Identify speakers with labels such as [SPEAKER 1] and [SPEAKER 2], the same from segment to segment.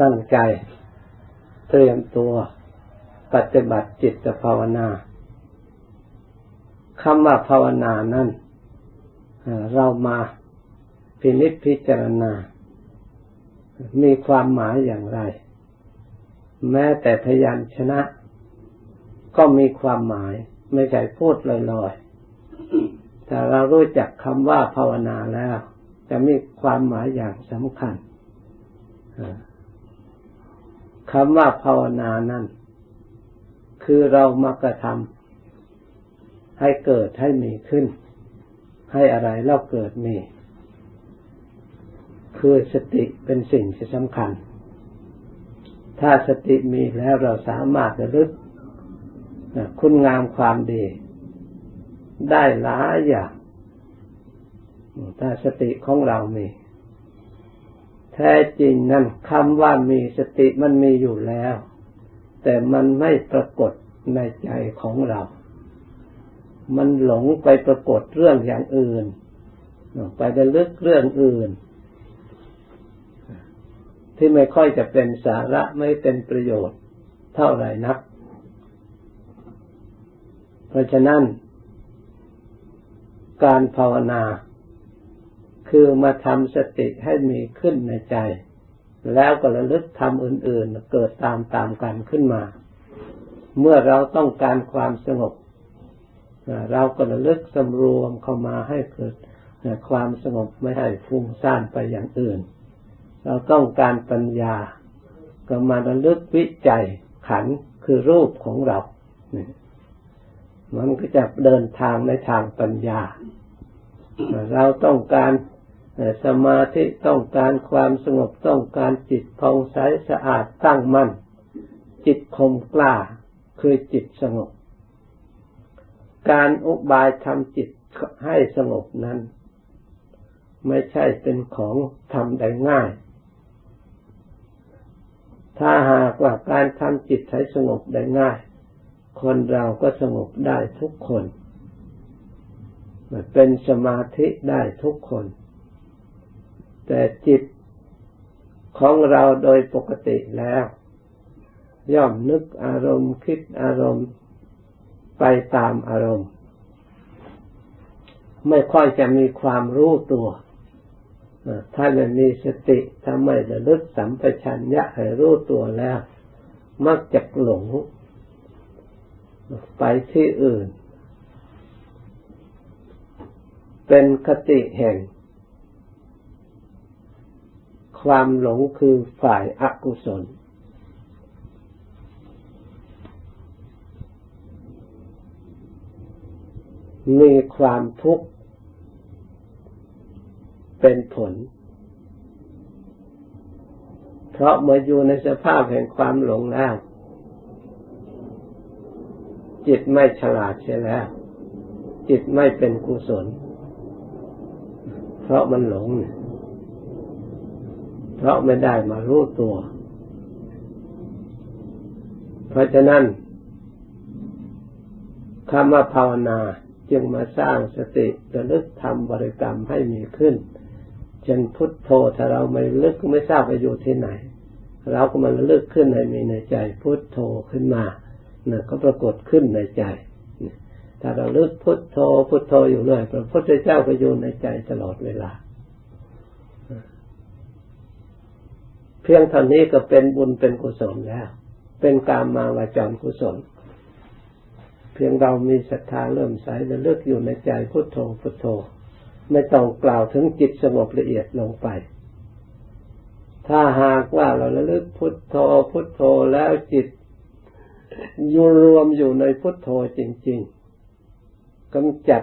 [SPEAKER 1] ตั้งใจ เตรียมตัวปฏิบัติจิตภาวนาคำว่าภาวนานั้นเรามาพินิจพิจารณา มีความหมายอย่างไร แม้แต่พยัญชนะ ก็มีความหมาย ไม่ใช่พูดลอยๆ แต่เรารู้จักคำว่าภาวนาแล้ว จะมีความหมายอย่างสำคัญ คำว่าภาวนานั้นคือเรามากระทำให้เกิดให้มีขึ้น ให้อะไรเราเกิดมี คือสติเป็นสิ่งที่สำคัญ ถ้าสติมีแล้วเราสามารถระลึกคุณงามความดี ได้หลายอย่างถ้าสติของเรามี ท้จริงนั่นคำว่ามีสติมันมีอยู่แล้ว แต่มันไม่ปรากฏในใจของเรา มันหลงไปปรากฏเรื่องอย่างอื่น ไปดลึกเรื่องอื่น ที่ไม่ค่อยจะเป็นสาระไม่เป็นประโยชน์เท่าไหร่นัก เพราะฉะนั้น การภาวนา คือมาทำสติให้มีขึ้นในใจ แล้วก็ระลึกทำอื่นๆ เกิดตามตามกันขึ้นมา เมื่อเราต้องการความสงบ เราก็ระลึกสำรวมเข้ามาให้เกิดความสงบไม่ให้ฟุ้งซ่านไปอย่างอื่น เราต้องการปัญญา ก็มาระลึกวิจัยขันคือรูปของเรา มันก็จะเดินทางในทางปัญญา เราต้องการ สมาธิต้องการความสงบต้องการจิตผ่องใสสะอาดตั้งมั่น จิตคมกล้าคือจิตสงบ การอุบายทำจิตให้สงบนั้น ไม่ใช่เป็นของทำได้ง่าย ถ้าหากว่าการทำจิตให้สงบได้ง่าย คนเราก็สงบได้ทุกคน เป็นสมาธิได้ทุกคน แต่จิตของเราโดยปกติแล้ว ย่อมนึกอารมณ์คิดอารมณ์ไปตามอารมณ์ ไม่ค่อยจะมีความรู้ตัว ถ้าไม่มีสติถ้าไม่ระลึกสัมปชัญญะให้รู้ตัวแล้ว มักจะหลงไปที่อื่น เป็นคติแห่ง ความหลงคือฝ่ายอากุศล มีความทุกข์เป็นผล เพราะเมื่ออยู่ในสภาพแห่งความหลงแล้ว จิตไม่ฉลาดเสียแล้ว จิตไม่เป็นกุศล เพราะมันหลงเนี่ย เพราะไม่ได้มารู้ตัว เพราะฉะนั้นคำว่าภาวนาจึงมาสร้างสติระลึกทำบริกรรมให้มีขึ้นเช่นพุทโธถ้าเราไม่ลึกไม่ทราบไปอยู่ที่ไหน เราก็มาระลึกขึ้นให้มีในใจ พุทโธขึ้นมาเนี่ยก็ปรากฏขึ้นในใจ ถ้าเราลึกพุทโธพุทโธอยู่เรื่อยพระพุทธเจ้าก็อยู่ในใจตลอดเวลาเพียงเท่านี้ก็เป็นบุญเป็นกุศลแล้ว เป็นการมาวาจรกุศล เพียงเรามีศรัทธาเริ่มใสและเลือกอยู่ในใจพุทโธพุทโธ ไม่ต้องกล่าวถึงจิตสงบละเอียดลงไป ถ้าหากว่าเราระลึกพุทโธพุทโธแล้วจิตอยู่รวมอยู่ในพุทโธจริง ๆกำจัด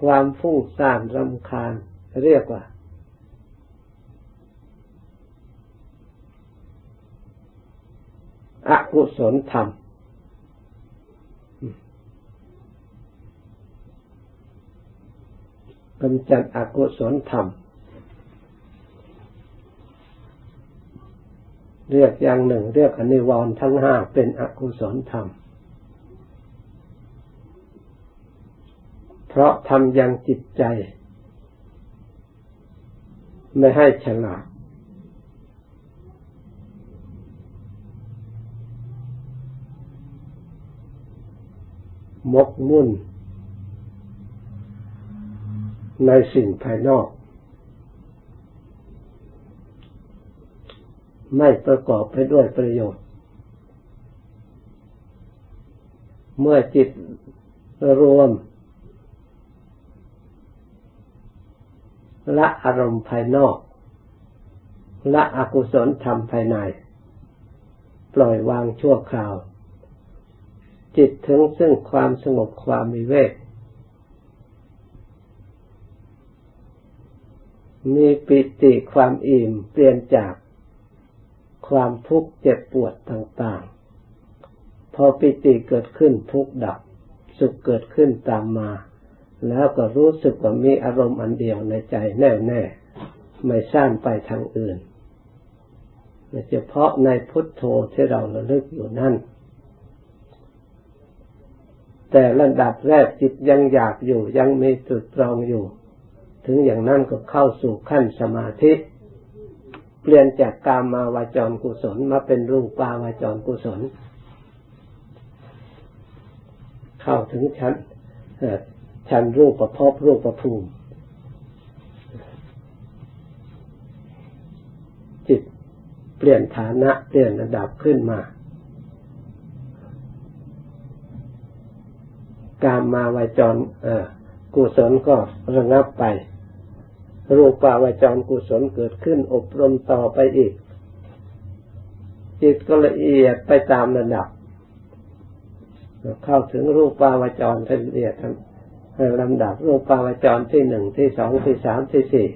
[SPEAKER 1] ความฟุ้งซ่านรำคาญ เรียกว่า อกุศลธรรม กำจัดอกุศลธรรม เรียกอย่างหนึ่ง เรียกอนิวรณ์ทั้งห้าเป็นอกุศลธรรม เพราะทำยังจิตใจ ไม่ให้ฉลาด มกมุ่น ในสิ่งภายนอก ไม่ประกอบไปด้วยประโยชน์ เมื่อจิตรวม ละอารมณ์ภายนอก ละอกุศลธรรมภายใน ปล่อยวางชั่วคราว จิตถึงซึ่งความสงบความมีเวก มีปิติความอิ่มเปลี่ยนจากความทุกข์เจ็บปวดต่าง ๆ พอปิติเกิดขึ้นทุกข์ดับ สุขเกิดขึ้นตามมา แล้วก็รู้สึกว่ามีอารมณ์อันเดียวในใจแน่แน่ไม่สร้างไปทางอื่นเฉพาะในพุทโธที่เราระลึกอยู่นั่น แต่ระดับแรกจิตยังอยากอยู่ยังมีจุดตรองอยู่ ถึงอย่างนั้นก็เข้าสู่ขั้นสมาธิ เปลี่ยนจากกามาวาจรกุศลมาเป็นรูปาวาจรกุศล เข้าถึงชั้นชั้นรูปประพบรูปประภูมิจิตเปลี่ยนฐานะเปลี่ยนระดับขึ้นมา การมาวาจรกุศลก็ระงับไป รูปาวาจรกุศลเกิดขึ้นอบรมต่อไปอีก จิตก็ละเอียดไปตามระดับ เข้าถึงรูปาวาจรละเอียดลำดับ รูปาวาจรที่หนึ่งที่สองที่สามที่สี่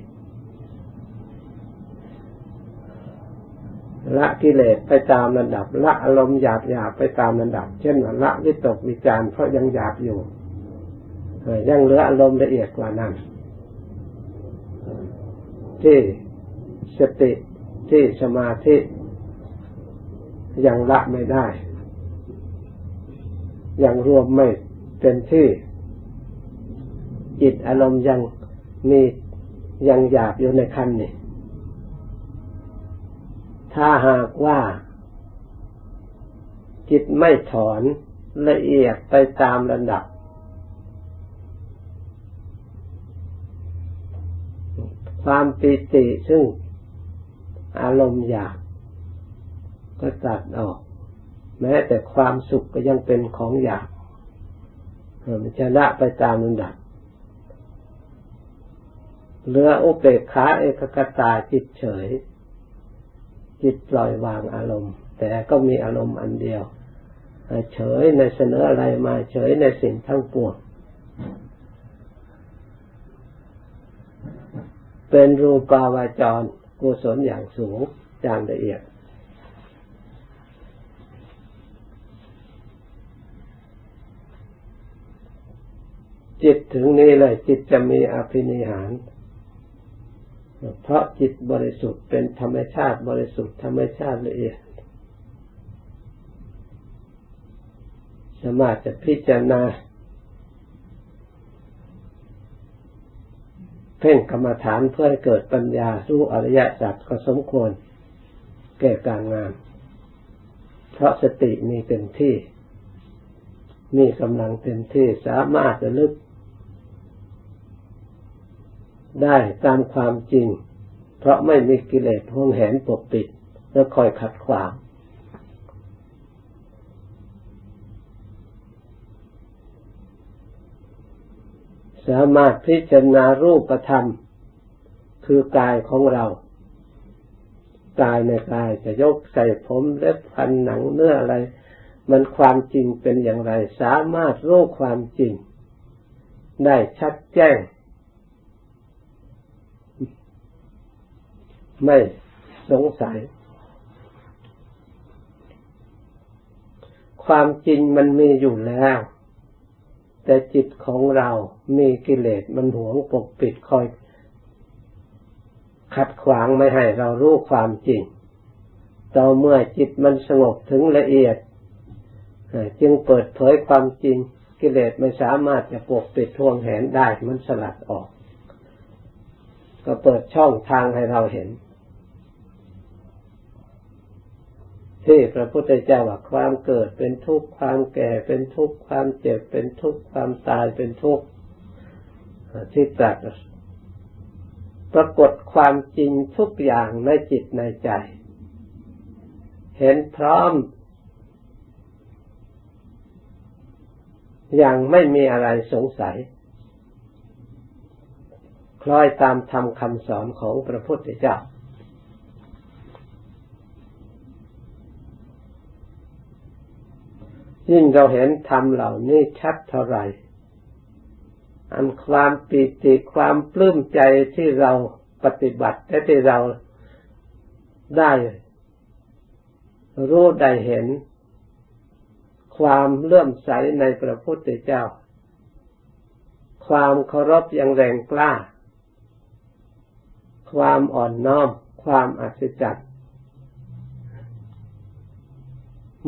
[SPEAKER 1] ละกิเลสไปตามระดับ ละอารมณ์หยาบหยาบไปตามระดับ เช่นละวิตกวิจารเพราะยังหยาบอยู่ยังเหลืออารมณ์ละเอียดกว่านั้นที่สติที่สมาธิยังละไม่ได้ ยังรวมไม่เป็นที่ จิตอารมณ์ยังมียังหยาบอยู่ในขั้นนี้ ถ้าหากว่า จิตไม่ถอนละเอียดไปตามระดับ ความปิติซึ่งอารมณ์อยากก็ตัดออก แม้แต่ความสุขก็ยังเป็นของอยากมันจะละไปตามระดับเรืออุเบกขาเอกกตาจิตเฉย จิตปล่อยวางอารมณ์ แต่ก็มีอารมณ์อันเดียว เฉยในเสนออะไรมาเฉยในสิ่งทั้งปวงเป็นรูปาวาจรกุศลอย่างสูงอย่างละเอียด จิตถึงนี้เลยจิตจะมีอภินิหาร เพราะจิตบริสุทธิ์เป็นธรรมชาติบริสุทธิ์ธรรมชาติละเอียดสามารถจะพิจารณาเพ่งกรรมฐานเพื่อให้เกิดปัญญารู้อริยสัจก็สมควร แก่การงาน เพราะสติมีเต็มที่ มีกำลังเต็มที่สามารถจะลึก ได้ตามความจริง เพราะไม่มีกิเลสห้องแหนปกปิด แล้วคอยขัดขวางสามารถพิจารณารูปธรรม คือกายของเรา กายในกายจะยกใส่ผมเล็บพันหนังเนื้ออะไร มันความจริงเป็นอย่างไร สามารถรู้ความจริง ได้ชัดแจ้ง ไม่สงสัย ความจริงมันมีอยู่แล้ว แต่จิตของเรามีกิเลสมันหวงปกปิดคอย ขัดขวางไม่ให้เรารู้ความจริง ต่อเมื่อจิตมันสงบถึงละเอียด จึงเปิดเผยความจริง กิเลสไม่สามารถจะปกปิดทวงแหนได้มันสลัดออก ก็เปิดช่องทางให้เราเห็น ที่พระพุทธเจ้าว่าความเกิดเป็นทุกข์ความแก่เป็นทุกข์ความเจ็บเป็นทุกข์ความตายเป็นทุกข์ที่ตรัสปรากฏความจริงทุกอย่างในจิตในใจ เห็นพร้อม อย่างไม่มีอะไรสงสัย คล้อยตามธรรมคำสอนของพระพุทธเจ้า ยิ่งเราเห็นธรรมเหล่านี้ชัดเท่าไหร่ อันความปิติความปลื้มใจที่เราปฏิบัติและที่เราได้รู้ได้เห็น ความเลื่อมใสในพระพุทธเจ้า ความเคารพอย่างแรงกล้า ความอ่อนน้อม ความอัศจรรย์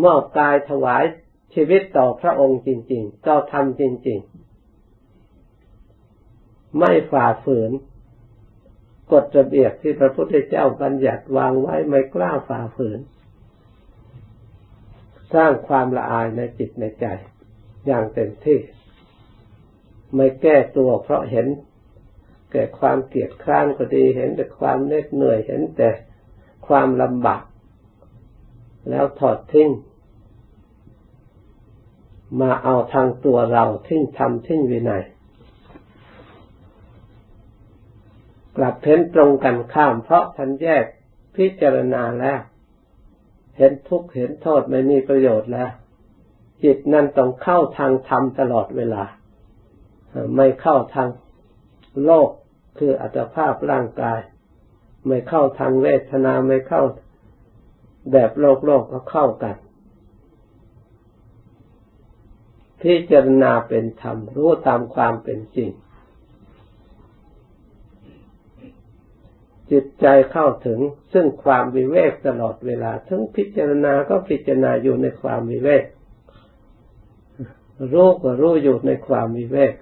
[SPEAKER 1] มอบกายถวาย ชีวิตต่อพระองค์จริง ๆ ต่อธรรมจริง ๆ ไม่ฝ่าฝืนกฎระเบียบที่พระพุทธเจ้าบัญญัติวางไว้ไม่กล้าฝ่าฝืน สร้างความละอายในจิตในใจ อย่างเต็มที่ ไม่แก้ตัวเพราะเห็นแก่ความเกลียดคร้านก็ดี เห็นแต่ความเหน็ดเหนื่อย เห็นแต่ความลำบาก แล้วถอดทิ้ง มาเอาทางตัวเราทิ้งทำทิ้งวินัยกลับเพ้นตรงกันข้าม เพราะท่านแยกพิจารณาแล้ว เห็นทุกข์เห็นโทษไม่มีประโยชน์แล้ว จิตนั่นต้องเข้าทางธรรมตลอดเวลา ไม่เข้าทางโลกคืออัตภาพร่างกาย ไม่เข้าทางเวทนาไม่เข้าแบบโลกโลกก็เข้ากัน พิจารณาเป็นธรรม รู้ตามความเป็นจริง จิตใจเข้าถึงซึ่งความวิเวกตลอดเวลา ทั้งพิจารณาก็พิจารณาอยู่ในความวิเวกรู้ก็รู้อยู่ในความวิเวก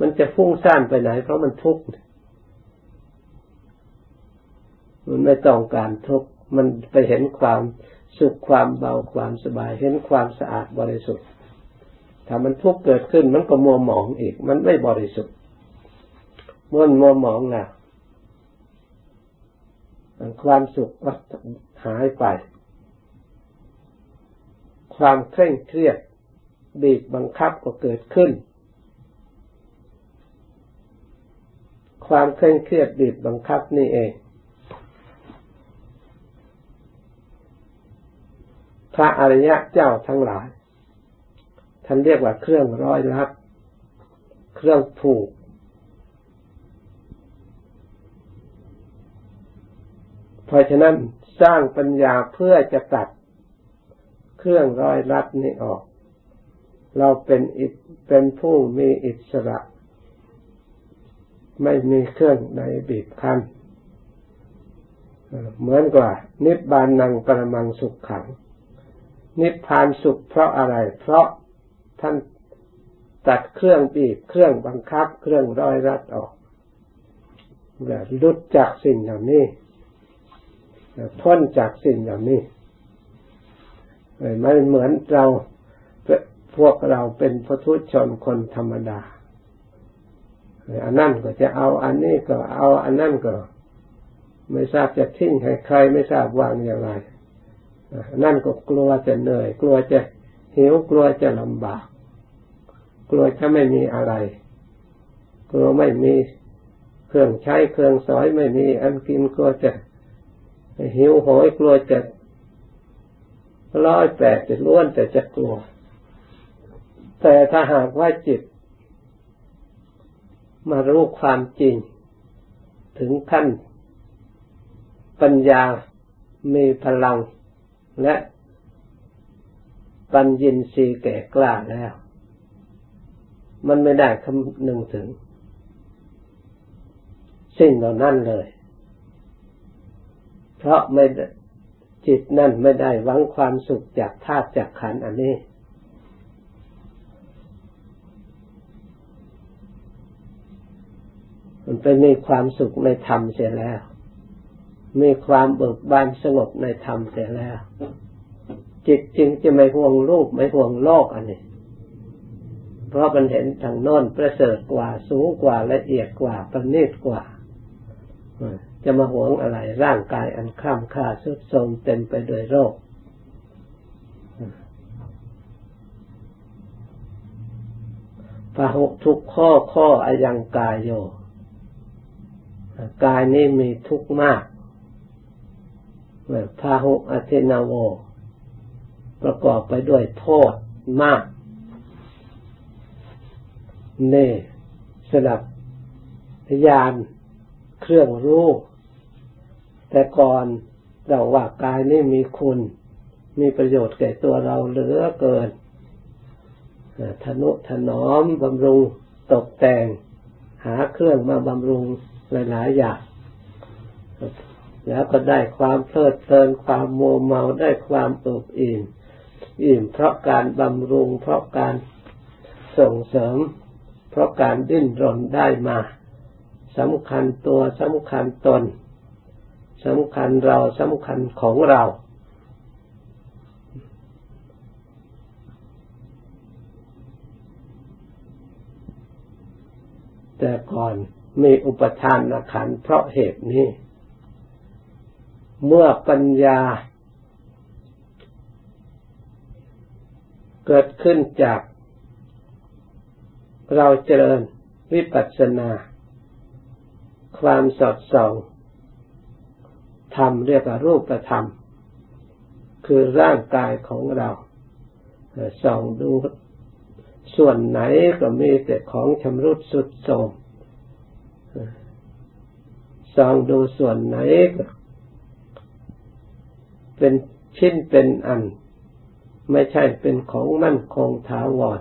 [SPEAKER 1] มันจะฟุ้งซ่านไปไหน เพราะมันทุกข์มันไม่ต้องการทุกข์ มันไปเห็นความสุขความเบาความสบาย เห็นความสะอาดบริสุทธิ์ ถ้ามันทุกข์เกิดขึ้นมันก็มัวหมองอีก มันไม่บริสุทธิ์มันมัวหมองนะความสุขก็หายไป ความเคร่งเครียดบีบบังคับก็เกิดขึ้น ความเคร่งเครียดบีบบังคับนี่เอง พระอริยะเจ้าทั้งหลาย ท่านเรียกว่าเครื่องร้อยลัดเครื่องผูก เพราะฉะนั้นสร้างปัญญาเพื่อจะตัดเครื่องร้อยลัดนี้ออก เราเป็นอิเป็นผู้มีอิสระ ไม่มีเครื่องใดบีบคั้นเหมือนกับนิบานังปรมังสุขขัง นิพพานสุขเพราะอะไร เพราะ ท่านตัดเครื่องบีบเครื่องบังคับ เครื่องร้อยรัดออกแบบลุดจากสิ่งเหล่านี้พ้นจากสิ่งเหล่านี้ไม่เหมือนเราพวกเราเป็นพทุชนคนธรรมดาอันนั่นก็จะเอาอันนี้ก็เอาอันนั่นก็ ไม่ทราบจะทิ้งให้ใครไม่ทราบวางอย่างไรนั่นก็กลัวจะเหนื่อย กลัวจะหิวกลัวจะลำบาก กลัวจะไม่มีอะไร กลัวไม่มีเครื่องใช้เครื่องสอยไม่มีอันกินกลัวจะหิวโหยกลัวจะร้อยแปดจะล้วนแต่จะกลัว แต่ถ้าหากว่าจิต มารู้ความจริง ถึงขั้น ปัญญามีพลังและปัญญินรีแก่กล้าแล้ว มันไม่ได้คำนึงถึง สิ่งเหล่านั้นเลย เพราะไม่จิตนั่นไม่ได้หวังความสุขจากธาตุจากขันอันนี้ มันเป็นมีความสุขในธรรมเสียแล้ว มีความเบิกบานสงบในธรรมเสียแล้ว จิตจึงจะไม่ห่วงรูปไม่ห่วงโลกอันนี้ เพราะมันเห็นทางโน้นประเสริฐกว่าสูงกว่าละเอียดกว่าประณีตกว่าจะมาหวงอะไรร่างกายอันคล่ำค่าสุดโทรมเต็มไปด้วยโรค พระหุทุกข้อข้ออายังกายโยกายนี้มีทุกข์มากพาหุอเทนาโว ประกอบไปด้วยโทษมาก เน่สลับยานเครื่องรู้แต่ก่อนเราว่ากายนี่มีคุณ มีประโยชน์แก่ตัวเราเหลือเกินทนุถนอมบำรุงตกแต่ง หาเครื่องมาบำรุงหลายๆอย่างแล้วก็ได้ความเพลิดเพลินความโมเมาได้ความอบอิ่มอิ่มเพราะการบำรุงเพราะการส่งเสริม เพราะการดิ้นรนได้มาสำคัญตัวสำคัญตนสำคัญเราสำคัญของเรา แต่ก่อนมีอุปทานขันเพราะเหตุนี้ เมื่อปัญญา เกิดขึ้นจาก เราเจริญวิปัสสนา ความสอดส่องธรรมเรียกว่ารูปธรรม คือร่างกายของเราส่องดูส่วนไหนก็มีแต่ของชำรุดสุดโทรมส่องดูส่วนไหนก็เป็นชิ้นเป็นอัน ไม่ใช่เป็นของมั่นคงถาวร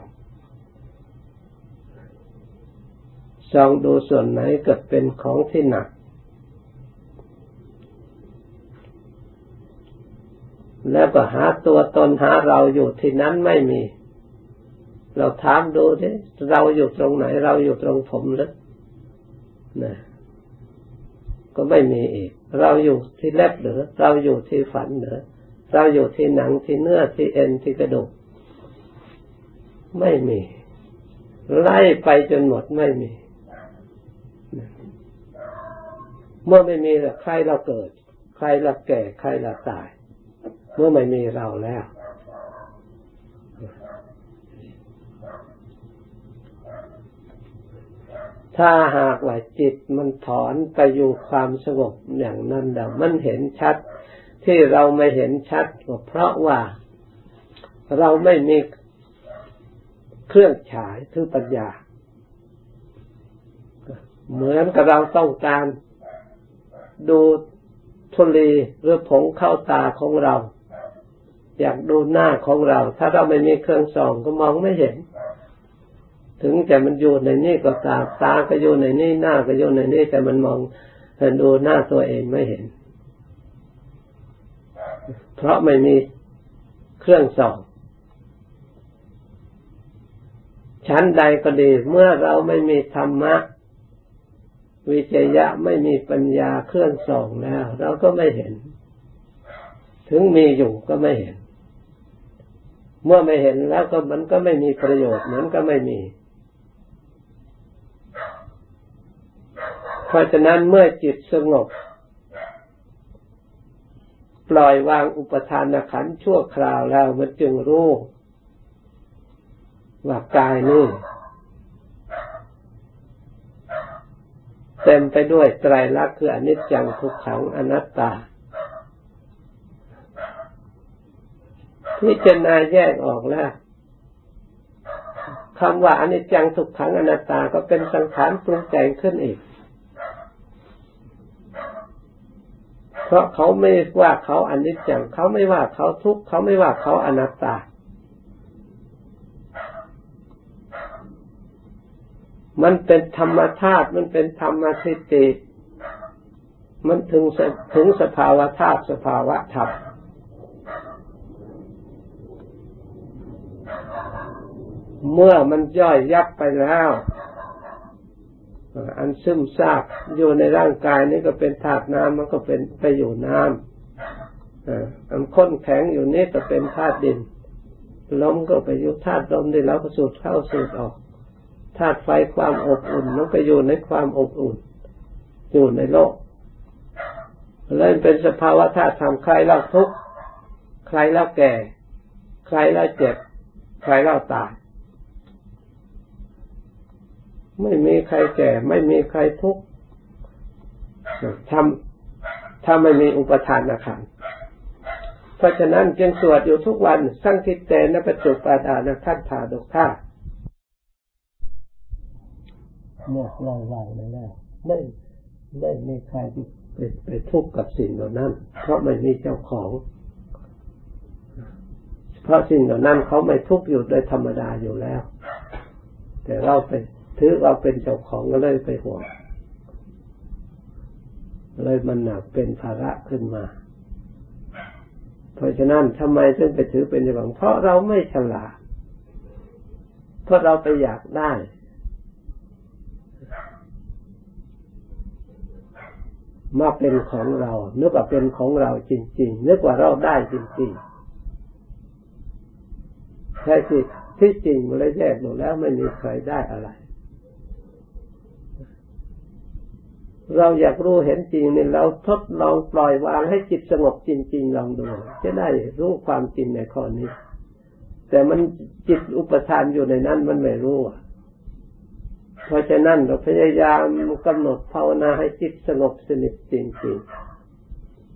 [SPEAKER 1] ส่องดูส่วนไหนเก็เป็นของที่หนัก แล้วก็หาตัวตนหาเราอยู่ที่นั้นไม่มี เราถามดูดิเราอยู่ตรงไหน เราอยู่ตรงผมหรือนะก็ไม่มีอีก เราอยู่ที่เล็บหรือ เราอยู่ที่ฝันหรือ เราอยู่ที่หนังที่เนื้อที่เอ็นที่กระดูก ไม่มี ไล่ไปจนหมดไม่มี เมื่อไม่มีใครเราเกิด ใครเราแก่ ใครเราตาย เมื่อไม่มีเราแล้ว ถ้าหากว่าจิตมันถอนไปอยู่ความสงบอย่างนั้นเดี๋ยวมันเห็นชัด ที่เราไม่เห็นชัดก็เพราะว่าเราไม่มีเครื่องฉายคือปัญญา เหมือนกับเราต้องการ ดูทุลีหรือผงเข้าตาของเรา อยากดูหน้าของเรา ถ้าเราไม่มีเครื่องส่องก็มองไม่เห็น ถึงแต่มันอยู่ในนี่ก็ตาตาก็อยู่ในนี่หน้าก็อยู่ในนี่แต่มันมองเห็นดูหน้าตัวเองไม่เห็น เพราะไม่มีเครื่องส่องชั้นใดก็ดี เมื่อเราไม่มีธรรมะ วิจยะไม่มีปัญญาเครื่องส่องแล้ว เราก็ไม่เห็น ถึงมีอยู่ก็ไม่เห็น เมื่อไม่เห็นแล้วก็มันก็ไม่มีประโยชน์มือนก็ไม่มี เพราะฉะนั้นเมื่อจิตสงบ ปล่อยวางอุปทานขันชั่วคราวแล้วมันจึงรู้ว่ากายนี่ เต็มไปด้วยไตรลักษณ์คืออนิจจังทุกขังอนัตตา พิจารณาแยกออกแล้วคำว่าอนิจจังทุกขังอนัตตาก็เป็นสังขารปรุงแต่งขึ้นอีก เพราะเขาไม่ว่าเขาอนิจจังเขาไม่ว่าเขาทุกข์เขาไม่ว่าเขาอนัตตา มันเป็นธรรมธาตุมันเป็นธรรมสิติมันถึงถึงสภาวะธาตุสภาวะธรรมเมื่อมันย่อยยับไปแล้ว อันซึมซาบอยู่ในร่างกายนี่ก็เป็นธาตุน้ำมันก็เป็นไปอยู่น้ำอันข้นแข็งอยู่นี่ก็เป็นธาตุดินลมก็ไปอยู่ธาตุลมที่เราก็สูดเข้าสูดออก ธาตุไฟความอบอุ่นมันไปอยู่ในความอบอุ่น อยู่ในโลกเลยเป็นสภาวะธาตุทำใครเล่าทุกข์ใครเล่าแก่ ใครเล่าเจ็บ ใครเล่าตาย ไม่มีใครแก่ ไม่มีใครทุกข์ทำถ้าไม่มีอุปทานอาคารเพราะฉะนั้นจึงสวดอยู่ทุกวันสร้างทิฏเตนปัจจุปาดานท่านถาดกท่า เมื่อเราวางได้แล้วไม่ไม่มีใครที่ไปไปทุกข์กับสิ่งเหล่านั้น เพราะไม่มีเจ้าของ เพราะสิ่งเหล่านั้นเขาไม่ทุกข์อยู่โดยธรรมดาอยู่แล้ว แต่เราไปถือเราเป็นเจ้าของก็เลยไปห่วงเลยมันหนักเป็นภาระขึ้นมา เพราะฉะนั้นทำไมถึงไปถือเป็นเจ้าของเพราะเราไม่ฉลาดเพราะเราไปอยากได้ มาเป็นของเรา นึกว่าเป็นของเราจริง ๆ นึกว่าเราได้จริงๆใช่ที่ที่จริงมันเลยแยกหมดแล้วไม่มีใครได้อะไร เราอยากรู้เห็นจริงนี่เราทดลองปล่อยวางให้จิตสงบจริง ๆ ลองดู จะได้รู้ความจริงในข้อนี้ แต่มันจิตอุปทานอยู่ในนั้นมันไม่รู้ เพราะฉะนั้นเราพยายามกำหนดภาวนาให้จิตสงบสนิทจริง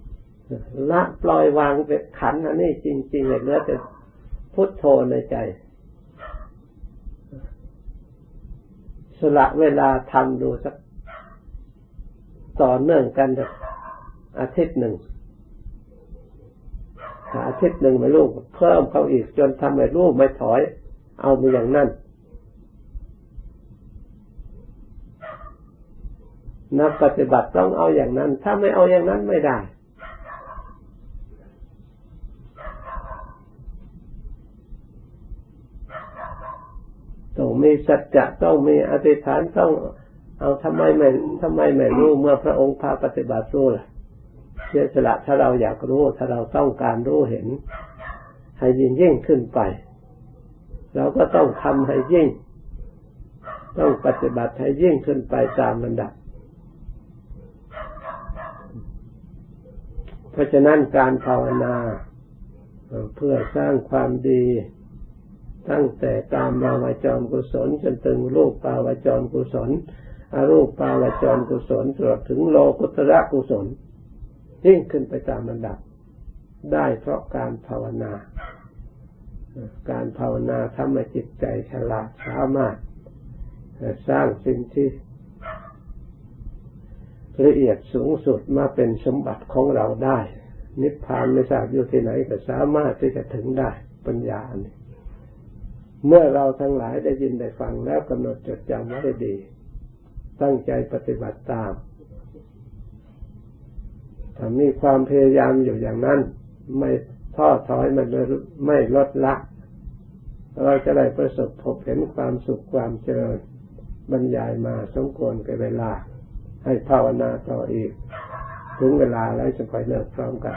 [SPEAKER 1] ๆละปล่อยวางเป็นขันอันนี้จริงๆเหลือแต่พุทโธในใจ สละเวลาทำดูสักต่อเนื่องกันอาทิตย์หนึ่งอาทิตย์หนึ่งไม่ลูกเพิ่มเขาอีกจนทำให้ลูกไม่ถอย เอามาอย่างนั้น นักปฏิบัติต้องเอาอย่างนั้น ถ้าไม่เอาอย่างนั้นไม่ได้ ต้องมีสัจจะต้องมีอธิษฐานต้อง เอาทำไมไม่ทำไมไม่รู้เมื่อพระองค์พาปฏิบัติรู้ล่ะเสียสละถ้าเราอยากรู้ ถ้าเราต้องการรู้เห็น ให้ยิ่งยิ่งขึ้นไป เราก็ต้องทำให้ยิ่ง ต้องปฏิบัติให้ยิ่งขึ้นไปตามลำดับ เพราะฉะนั้นการภาวนาเพื่อสร้างความดีตั้งแต่ตามราวจรกุศลจนถึงรูปปาวจรกุศลอรูปปาวจรกุศลตลอดถึงโลกุตระกุศลยิ่งขึ้นไปตามระดับ ได้เพราะการภาวนา การภาวนาทำให้จิตใจฉลาดสามารถสร้างสิ่งที่ ละเอียดสูงสุดมาเป็นสมบัติของเราได้ นิพพานไม่ทราบอยู่ที่ไหนก็สามารถที่จะถึงได้ปัญญาอันนี้ เมื่อเราทั้งหลายได้ยินได้ฟังแล้วกำหนดจดจำไว้ดี ตั้งใจปฏิบัติตามถ้ามีความพยายามอยู่อย่างนั้น ไม่ท้อถอยมันไม่ลดละ เราจะได้ประสบพบเห็นความสุขความเจริญบรรยายมาสมควรกับเวลา ให้ภาวนาต่ออีก ถึงเวลาแล้วจะไปเลิกพร้อมกัน